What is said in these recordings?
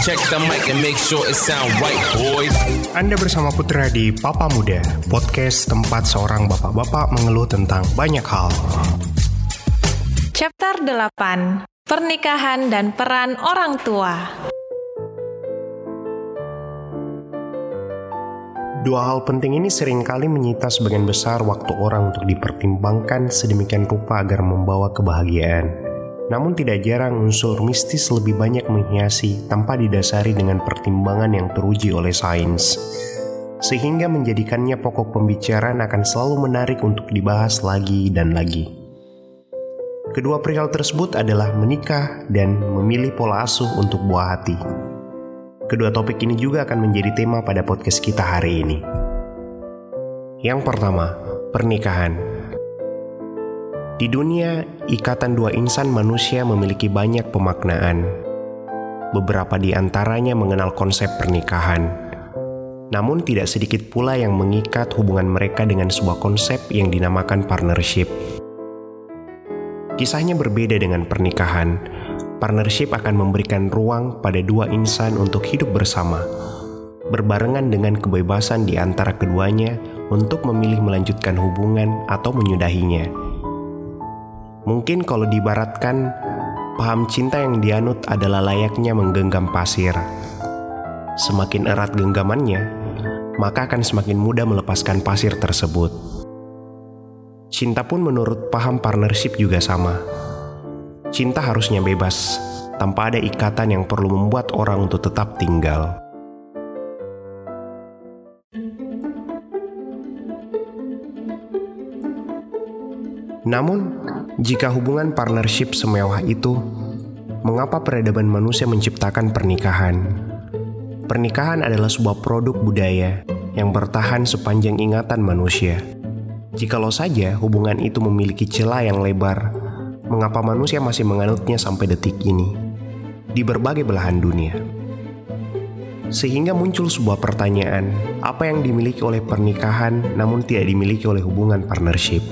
Check the mic and make sure it sound right, boys. Anda bersama Putra di Papa Muda, podcast tempat seorang bapak-bapak mengeluh tentang banyak hal. Chapter 8 Pernikahan dan Peran Orang Tua Dua hal penting ini sering kali menyita sebagian besar waktu orang untuk dipertimbangkan sedemikian rupa agar membawa kebahagiaan. Namun tidak jarang unsur mistis lebih banyak menghiasi tanpa didasari dengan pertimbangan yang teruji oleh sains. Sehingga menjadikannya pokok pembicaraan akan selalu menarik untuk dibahas lagi dan lagi. Kedua perihal tersebut adalah menikah dan memilih pola asuh untuk buah hati. Kedua topik ini juga akan menjadi tema pada podcast kita hari ini. Yang pertama, pernikahan. Di dunia, ikatan dua insan manusia memiliki banyak pemaknaan. Beberapa di antaranya mengenal konsep pernikahan. Namun tidak sedikit pula yang mengikat hubungan mereka dengan sebuah konsep yang dinamakan partnership. Kisahnya berbeda dengan pernikahan, partnership akan memberikan ruang pada dua insan untuk hidup bersama, berbarengan dengan kebebasan di antara keduanya untuk memilih melanjutkan hubungan atau menyudahinya. Mungkin kalau dibaratkan, paham cinta yang dianut adalah layaknya menggenggam pasir. Semakin erat genggamannya, maka akan semakin mudah melepaskan pasir tersebut. Cinta pun menurut paham partnership juga sama Cinta harusnya bebas, tanpa ada ikatan yang perlu membuat orang untuk tetap tinggal. Namun, jika hubungan partnership semewah itu, mengapa peradaban manusia menciptakan pernikahan? Pernikahan adalah sebuah produk budaya yang bertahan sepanjang ingatan manusia. Jikalau saja hubungan itu memiliki celah yang lebar, mengapa manusia masih menganutnya sampai detik ini di berbagai belahan dunia. Sehingga muncul sebuah pertanyaan, apa yang dimiliki oleh pernikahan namun tidak dimiliki oleh hubungan partnership?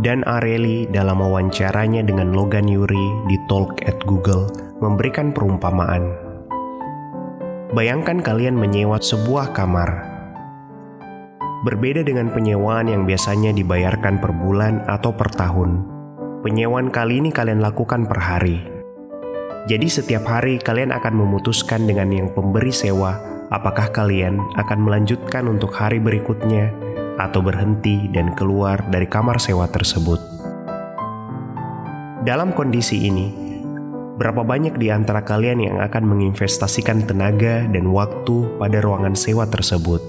Dan Areli dalam wawancaranya dengan Logan Yuri di Talk at Google memberikan perumpamaan Bayangkan kalian menyewa sebuah kamar. Berbeda dengan penyewaan yang biasanya dibayarkan per bulan atau per tahun. Penyewaan kali ini kalian lakukan per hari. Jadi setiap hari kalian akan memutuskan dengan yang pemberi sewa apakah kalian akan melanjutkan untuk hari berikutnya atau berhenti dan keluar dari kamar sewa tersebut. Dalam kondisi ini, Berapa banyak di antara kalian yang akan menginvestasikan tenaga dan waktu pada ruangan sewa tersebut?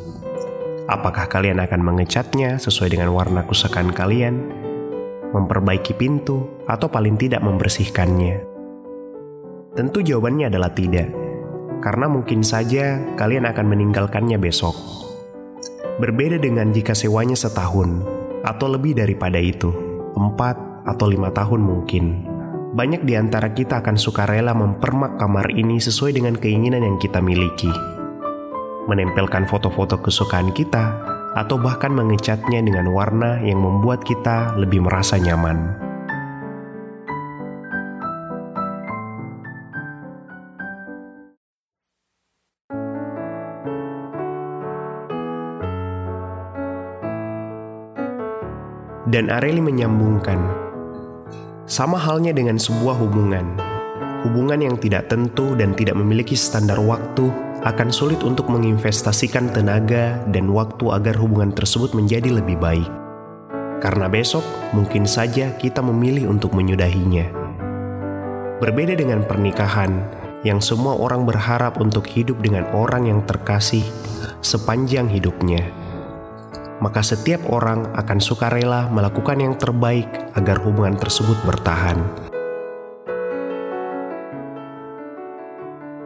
Apakah kalian akan mengecatnya sesuai dengan warna kusekan kalian, memperbaiki pintu, atau paling tidak membersihkannya? Tentu jawabannya adalah tidak, karena mungkin saja kalian akan meninggalkannya besok. Berbeda dengan jika sewanya setahun atau lebih daripada itu, empat atau lima tahun mungkin banyak di antara kita akan sukarela mempermak kamar ini sesuai dengan keinginan yang kita miliki. Menempelkan foto-foto kesukaan kita, atau bahkan mengecatnya dengan warna yang membuat kita lebih merasa nyaman. Dan Areli menyambungkan, sama halnya dengan sebuah hubungan. Hubungan yang tidak tentu dan tidak memiliki standar waktu akan sulit untuk menginvestasikan tenaga dan waktu agar hubungan tersebut menjadi lebih baik. Karena besok mungkin saja kita memilih untuk menyudahinya. Berbeda dengan pernikahan yang semua orang berharap untuk hidup dengan orang yang terkasih sepanjang hidupnya maka setiap orang akan sukarela melakukan yang terbaik agar hubungan tersebut bertahan.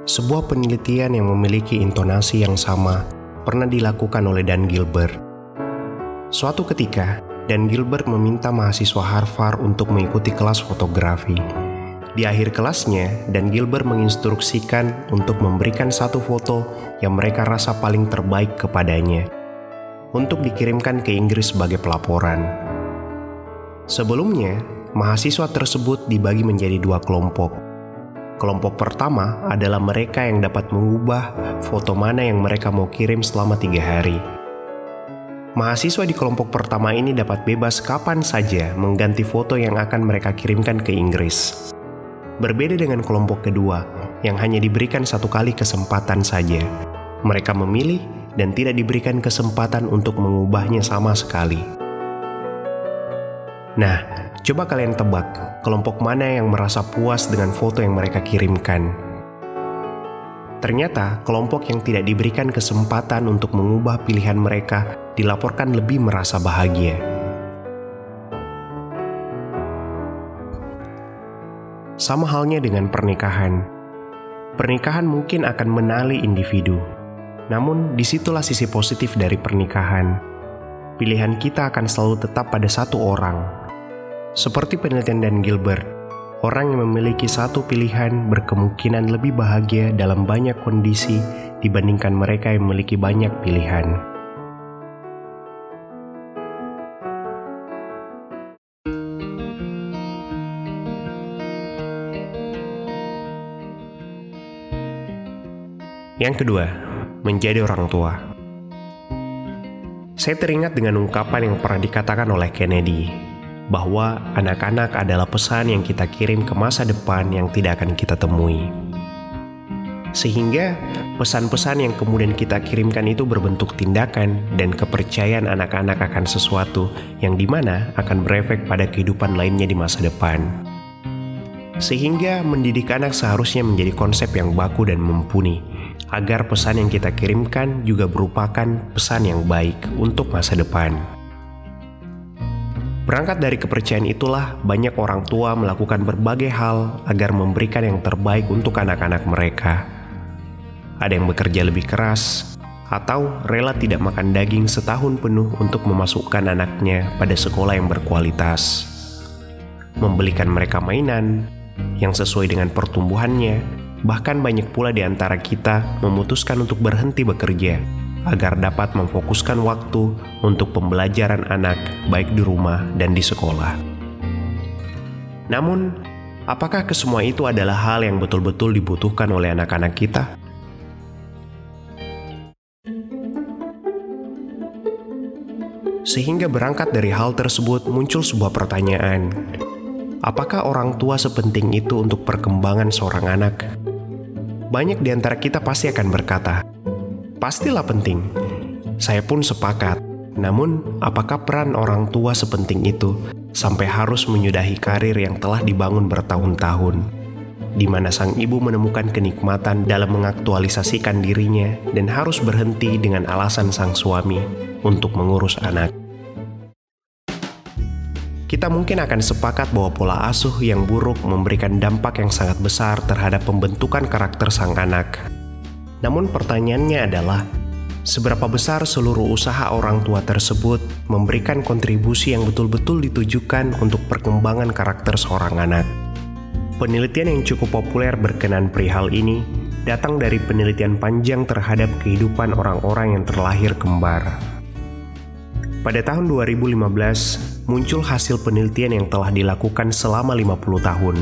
Sebuah penelitian yang memiliki intonasi yang sama pernah dilakukan oleh Dan Gilbert. Suatu ketika, Dan Gilbert meminta mahasiswa Harvard untuk mengikuti kelas fotografi. Di akhir kelasnya, Dan Gilbert menginstruksikan untuk memberikan satu foto yang mereka rasa paling terbaik kepadanya untuk dikirimkan ke Inggris sebagai pelaporan. Sebelumnya, mahasiswa tersebut dibagi menjadi dua kelompok. Kelompok pertama adalah mereka yang dapat mengubah foto mana yang mereka mau kirim selama tiga hari. Mahasiswa di kelompok pertama ini dapat bebas kapan saja mengganti foto yang akan mereka kirimkan ke Inggris. Berbeda dengan kelompok kedua, yang hanya diberikan satu kali kesempatan saja. Mereka memilih dan tidak diberikan kesempatan untuk mengubahnya sama sekali. Nah, coba kalian tebak kelompok mana yang merasa puas dengan foto yang mereka kirimkan. Ternyata, kelompok yang tidak diberikan kesempatan untuk mengubah pilihan mereka dilaporkan lebih merasa bahagia. Sama halnya dengan pernikahan. Pernikahan mungkin akan menali individu, namun di situlah sisi positif dari pernikahan. Pilihan kita akan selalu tetap pada satu orang. Seperti penelitian Dan Gilbert, orang yang memiliki satu pilihan berkemungkinan lebih bahagia dalam banyak kondisi dibandingkan mereka yang memiliki banyak pilihan. Yang kedua, menjadi orang tua. Saya teringat dengan ungkapan yang pernah dikatakan oleh Kennedy, bahwa anak-anak adalah pesan yang kita kirim ke masa depan yang tidak akan kita temui. Sehingga pesan-pesan yang kemudian kita kirimkan itu berbentuk tindakan dan kepercayaan anak-anak akan sesuatu yang di mana akan berefek pada kehidupan lainnya di masa depan. Sehingga mendidik anak seharusnya menjadi konsep yang baku dan mumpuni, agar pesan yang kita kirimkan juga merupakan pesan yang baik untuk masa depan. Berangkat dari kepercayaan itulah, banyak orang tua melakukan berbagai hal agar memberikan yang terbaik untuk anak-anak mereka. Ada yang bekerja lebih keras, atau rela tidak makan daging setahun penuh untuk memasukkan anaknya pada sekolah yang berkualitas, membelikan mereka mainan yang sesuai dengan pertumbuhannya, Bahkan banyak pula di antara kita memutuskan untuk berhenti bekerja agar dapat memfokuskan waktu untuk pembelajaran anak baik di rumah dan di sekolah. Namun, apakah kesemua itu adalah hal yang betul-betul dibutuhkan oleh anak-anak kita? Sehingga berangkat dari hal tersebut muncul sebuah pertanyaan. Apakah orang tua sepenting itu untuk perkembangan seorang anak? Banyak di antara kita pasti akan berkata, "Pastilah penting." Saya pun sepakat. Namun, apakah peran orang tua sepenting itu sampai harus menyudahi karir yang telah dibangun bertahun-tahun? Di mana sang ibu menemukan kenikmatan dalam mengaktualisasikan dirinya dan harus berhenti dengan alasan sang suami untuk mengurus anak kita mungkin akan sepakat bahwa pola asuh yang buruk memberikan dampak yang sangat besar terhadap pembentukan karakter sang anak. Namun pertanyaannya adalah, seberapa besar seluruh usaha orang tua tersebut memberikan kontribusi yang betul-betul ditujukan untuk perkembangan karakter seorang anak? Penelitian yang cukup populer berkenan perihal ini datang dari penelitian panjang terhadap kehidupan orang-orang yang terlahir kembar. Pada tahun 2015, muncul hasil penelitian yang telah dilakukan selama 50 tahun.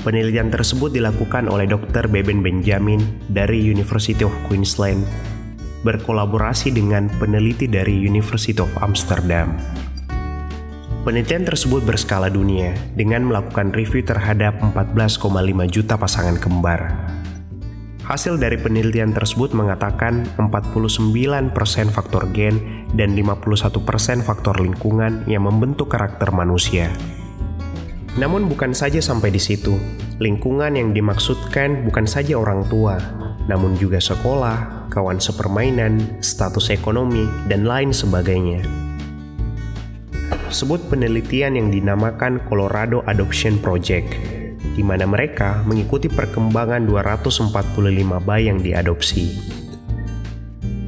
Penelitian tersebut dilakukan oleh Dr. Beben Benjamin dari University of Queensland berkolaborasi dengan peneliti dari University of Amsterdam. Penelitian tersebut berskala dunia dengan melakukan review terhadap 14,5 juta pasangan kembar. Hasil dari penelitian tersebut mengatakan 49% faktor gen dan 51% faktor lingkungan yang membentuk karakter manusia. Namun bukan saja sampai di situ, lingkungan yang dimaksudkan bukan saja orang tua, namun juga sekolah, kawan sepermainan, status ekonomi, dan lain sebagainya. Sebut penelitian yang dinamakan Colorado Adoption Project di mana mereka mengikuti perkembangan 245 bayi yang diadopsi.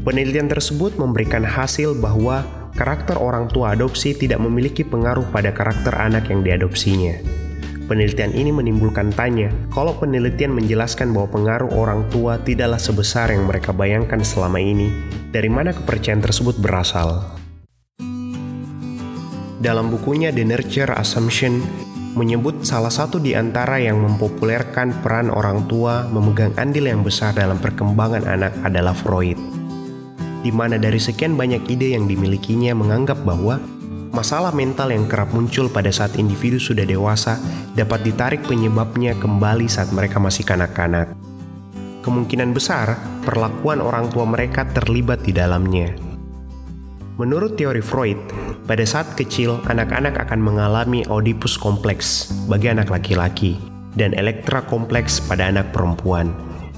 Penelitian tersebut memberikan hasil bahwa karakter orang tua adopsi tidak memiliki pengaruh pada karakter anak yang diadopsinya. Penelitian ini menimbulkan tanya, kalau penelitian menjelaskan bahwa pengaruh orang tua tidaklah sebesar yang mereka bayangkan selama ini, dari mana kepercayaan tersebut berasal? dalam bukunya The Nurture Assumption menyebut salah satu di antara yang mempopulerkan peran orang tua memegang andil yang besar dalam perkembangan anak adalah Freud. Di mana dari sekian banyak ide yang dimilikinya menganggap bahwa masalah mental yang kerap muncul pada saat individu sudah dewasa dapat ditarik penyebabnya kembali saat mereka masih kanak-kanak. Kemungkinan besar perlakuan orang tua mereka terlibat di dalamnya. Menurut teori Freud, pada saat kecil, anak-anak akan mengalami Oedipus kompleks bagi anak laki-laki dan Elektra kompleks pada anak perempuan,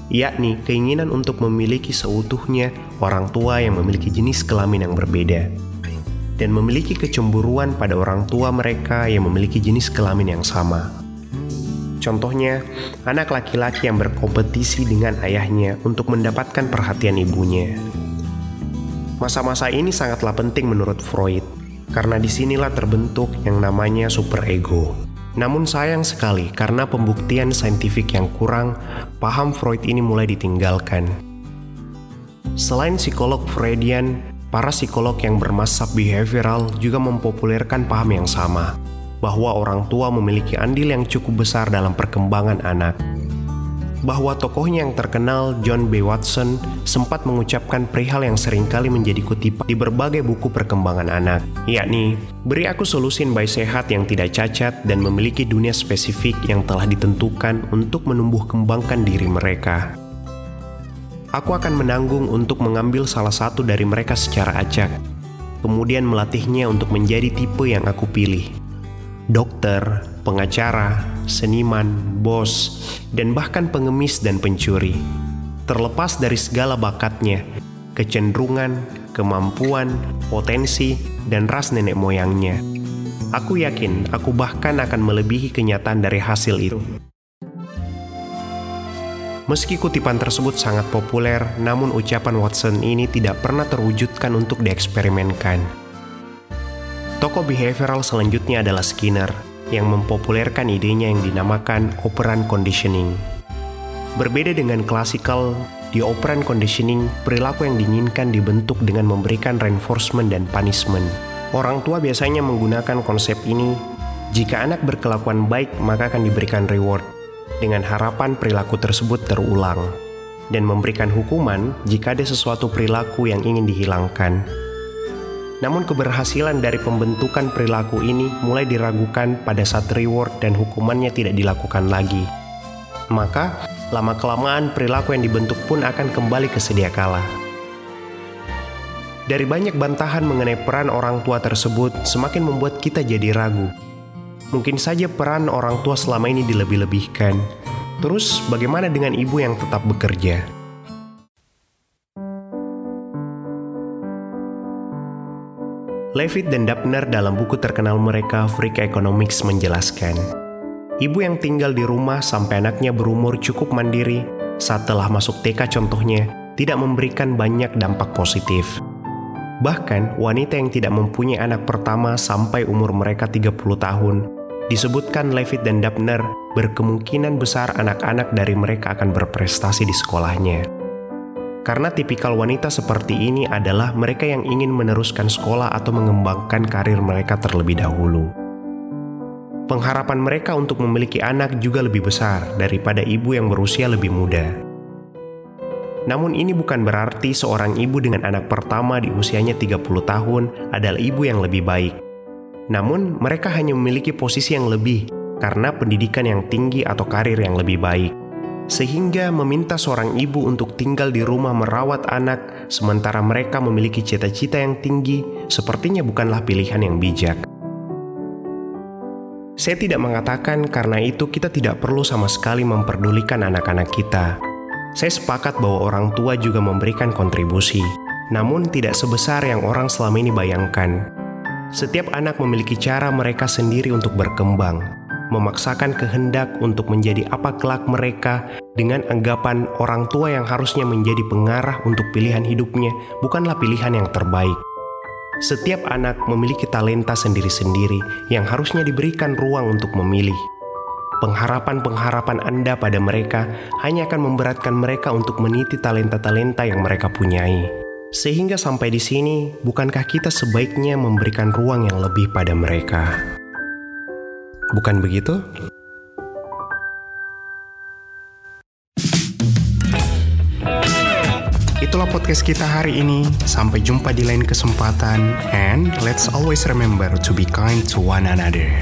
yakni keinginan untuk memiliki seutuhnya orang tua yang memiliki jenis kelamin yang berbeda dan memiliki kecemburuan pada orang tua mereka yang memiliki jenis kelamin yang sama. Contohnya, anak laki-laki yang berkompetisi dengan ayahnya untuk mendapatkan perhatian ibunya. Masa-masa ini sangatlah penting menurut Freud karena di sinilah terbentuk yang namanya superego. Namun sayang sekali karena pembuktian saintifik yang kurang, paham Freud ini mulai ditinggalkan. Selain psikolog Freudian, para psikolog yang bermasab behavioral juga mempopulerkan paham yang sama, bahwa orang tua memiliki andil yang cukup besar dalam perkembangan anak bahwa tokohnya yang terkenal John B. Watson sempat mengucapkan perihal yang sering kali menjadi kutipan di berbagai buku perkembangan anak, yakni beri aku solusi bayi sehat yang tidak cacat dan memiliki dunia spesifik yang telah ditentukan untuk menumbuh kembangkan diri mereka. Aku akan menanggung untuk mengambil salah satu dari mereka secara acak, kemudian melatihnya untuk menjadi tipe yang aku pilih. Dokter, pengacara, seniman, bos, dan bahkan pengemis dan pencuri. Terlepas dari segala bakatnya, kecenderungan, kemampuan, potensi, dan ras nenek moyangnya. Aku yakin aku bahkan akan melebihi kenyataan dari hasil itu. Meski kutipan tersebut sangat populer, namun ucapan Watson ini tidak pernah terwujudkan untuk dieksperimenkan. Tokoh behavioral selanjutnya adalah Skinner, yang mempopulerkan idenya yang dinamakan operant conditioning. Berbeda dengan klasikal, di operant conditioning, perilaku yang diinginkan dibentuk dengan memberikan reinforcement dan punishment. Orang tua biasanya menggunakan konsep ini, jika anak berkelakuan baik maka akan diberikan reward, dengan harapan perilaku tersebut terulang, dan memberikan hukuman jika ada sesuatu perilaku yang ingin dihilangkan. Namun keberhasilan dari pembentukan perilaku ini mulai diragukan pada saat reward dan hukumannya tidak dilakukan lagi. Maka, lama-kelamaan perilaku yang dibentuk pun akan kembali ke sedia kala. Dari banyak bantahan mengenai peran orang tua tersebut, semakin membuat kita jadi ragu. Mungkin saja peran orang tua selama ini dilebih-lebihkan. Terus, bagaimana dengan ibu yang tetap bekerja? Levitt dan Dapner dalam buku terkenal mereka Freak Economics menjelaskan, ibu yang tinggal di rumah sampai anaknya berumur cukup mandiri saat telah masuk TK contohnya tidak memberikan banyak dampak positif. Bahkan wanita yang tidak mempunyai anak pertama sampai umur mereka 30 tahun disebutkan Levitt dan Dapner berkemungkinan besar anak-anak dari mereka akan berprestasi di sekolahnya. Karena tipikal wanita seperti ini adalah mereka yang ingin meneruskan sekolah atau mengembangkan karir mereka terlebih dahulu. Pengharapan mereka untuk memiliki anak juga lebih besar daripada ibu yang berusia lebih muda. Namun ini bukan berarti seorang ibu dengan anak pertama di usianya 30 tahun adalah ibu yang lebih baik. Namun mereka hanya memiliki posisi yang lebih karena pendidikan yang tinggi atau karir yang lebih baik sehingga meminta seorang ibu untuk tinggal di rumah merawat anak, sementara mereka memiliki cita-cita yang tinggi, sepertinya bukanlah pilihan yang bijak. Saya tidak mengatakan karena itu kita tidak perlu sama sekali memperdulikan anak-anak kita. Saya sepakat bahwa orang tua juga memberikan kontribusi, namun tidak sebesar yang orang selama ini bayangkan. Setiap anak memiliki cara mereka sendiri untuk berkembang, memaksakan kehendak untuk menjadi apa kelak mereka dengan anggapan orang tua yang harusnya menjadi pengarah untuk pilihan hidupnya bukanlah pilihan yang terbaik. Setiap anak memiliki talenta sendiri-sendiri yang harusnya diberikan ruang untuk memilih. Pengharapan-pengharapan Anda pada mereka hanya akan memberatkan mereka untuk meniti talenta-talenta yang mereka punyai. Sehingga sampai di sini, bukankah kita sebaiknya memberikan ruang yang lebih pada mereka? Bukan begitu? Itulah podcast kita hari ini. Sampai jumpa di lain kesempatan. And let's always remember to be kind to one another.